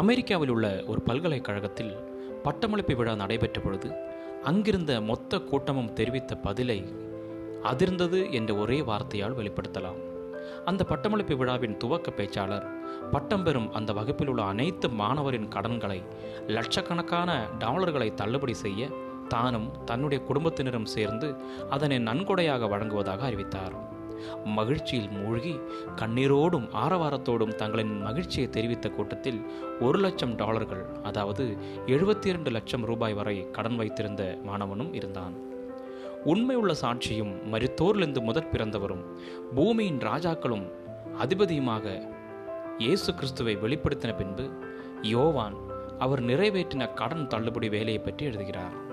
அமெரிக்காவில் உள்ள ஒரு பல்கலைக்கழகத்தில் பட்டமளிப்பு விழா நடைபெற்ற பொழுது அங்கிருந்த மொத்த கூட்டமும் தெரிவித்த பதிலை அதிர்ந்தது என்ற ஒரே வார்த்தையால் வெளிப்படுத்தலாம். அந்த பட்டமளிப்பு விழாவின் துவக்க பேச்சாளர் பட்டம் பெறும் அந்த வகுப்பில் உள்ள அனைத்து மாணவரின் கடன்களை லட்சக்கணக்கான டாலர்களை தள்ளுபடி செய்ய தானும் தன்னுடைய குடும்பத்தினரும் சேர்ந்து அதனை நன்கொடையாக வழங்குவதாக அறிவித்தார். மகிழ்ச்சியில் மூழ்கி கண்ணீரோடும் ஆரவாரத்தோடும் தங்களின் மகிழ்ச்சியை தெரிவித்த கூட்டத்தில் ஒரு லட்சம் டாலர்கள் அதாவது எழுபத்தி இரண்டு லட்சம் ரூபாய் வரை கடன் வைத்திருந்த மாணவனும் இருந்தான். உண்மையுள்ள சாட்சியும் மருத்தோரிலிருந்து முதற் பிறந்தவரும் பூமியின் ராஜாக்களும் அதிபதியுமாக இயேசு கிறிஸ்துவை வெளிப்படுத்தின பின்பு யோவான் அவர் நிறைவேற்றின கடன் தள்ளுபடி வேலையை பற்றி எழுதுகிறார்.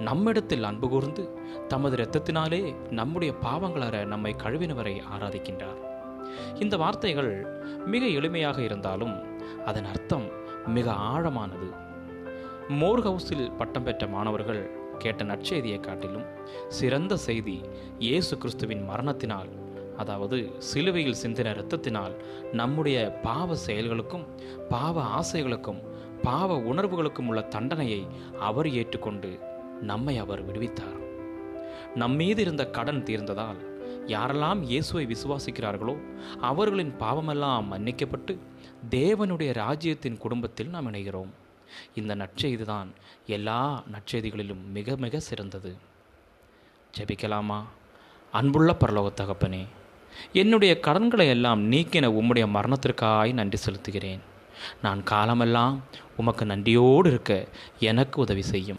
நம்மிடத்தில் அன்பு கூர்ந்து தமது இரத்தத்தினாலே நம்முடைய பாவங்களற நம்மை கழுவினவரை ஆராதிக்கின்றார். இந்த வார்த்தைகள் மிக எளிமையாக இருந்தாலும் அதன் அர்த்தம் மிக ஆழமானது. மோர் ஹவுஸில் பட்டம் பெற்ற மாணவர்கள் கேட்ட நற்செய்தியை காட்டிலும் சிறந்த செய்தி இயேசு கிறிஸ்துவின் மரணத்தினால் அதாவது சிலுவையில் சிந்தின இரத்தத்தினால் நம்முடைய பாவ செயல்களுக்கும் பாவ ஆசைகளுக்கும் பாவ உணர்வுகளுக்கும் உள்ள தண்டனையை அவர் ஏற்றுக்கொண்டு நம்மை அவர் விடுவித்தார். நம்மீது இருந்த கடன் தீர்ந்ததால் யாரெல்லாம் இயேசுவை விசுவாசிக்கிறார்களோ அவர்களின் பாவமெல்லாம் மன்னிக்கப்பட்டு தேவனுடைய ராஜ்யத்தின் குடும்பத்தில் நாம் இணைகிறோம். இந்த நற்செய்திதான் எல்லா நற்செய்திகளிலும் மிக மிக சிறந்தது. ஜெபிக்கலாமா? அன்புள்ள பரலோக தகப்பனே என்னுடைய கடன்களை எல்லாம் நீக்கின உம்முடைய மரணத்திற்காய் நன்றி செலுத்துகிறேன். நான் காலமெல்லாம் உமக்கு நன்றியோடு இருக்க எனக்கு உதவி செய்யும்.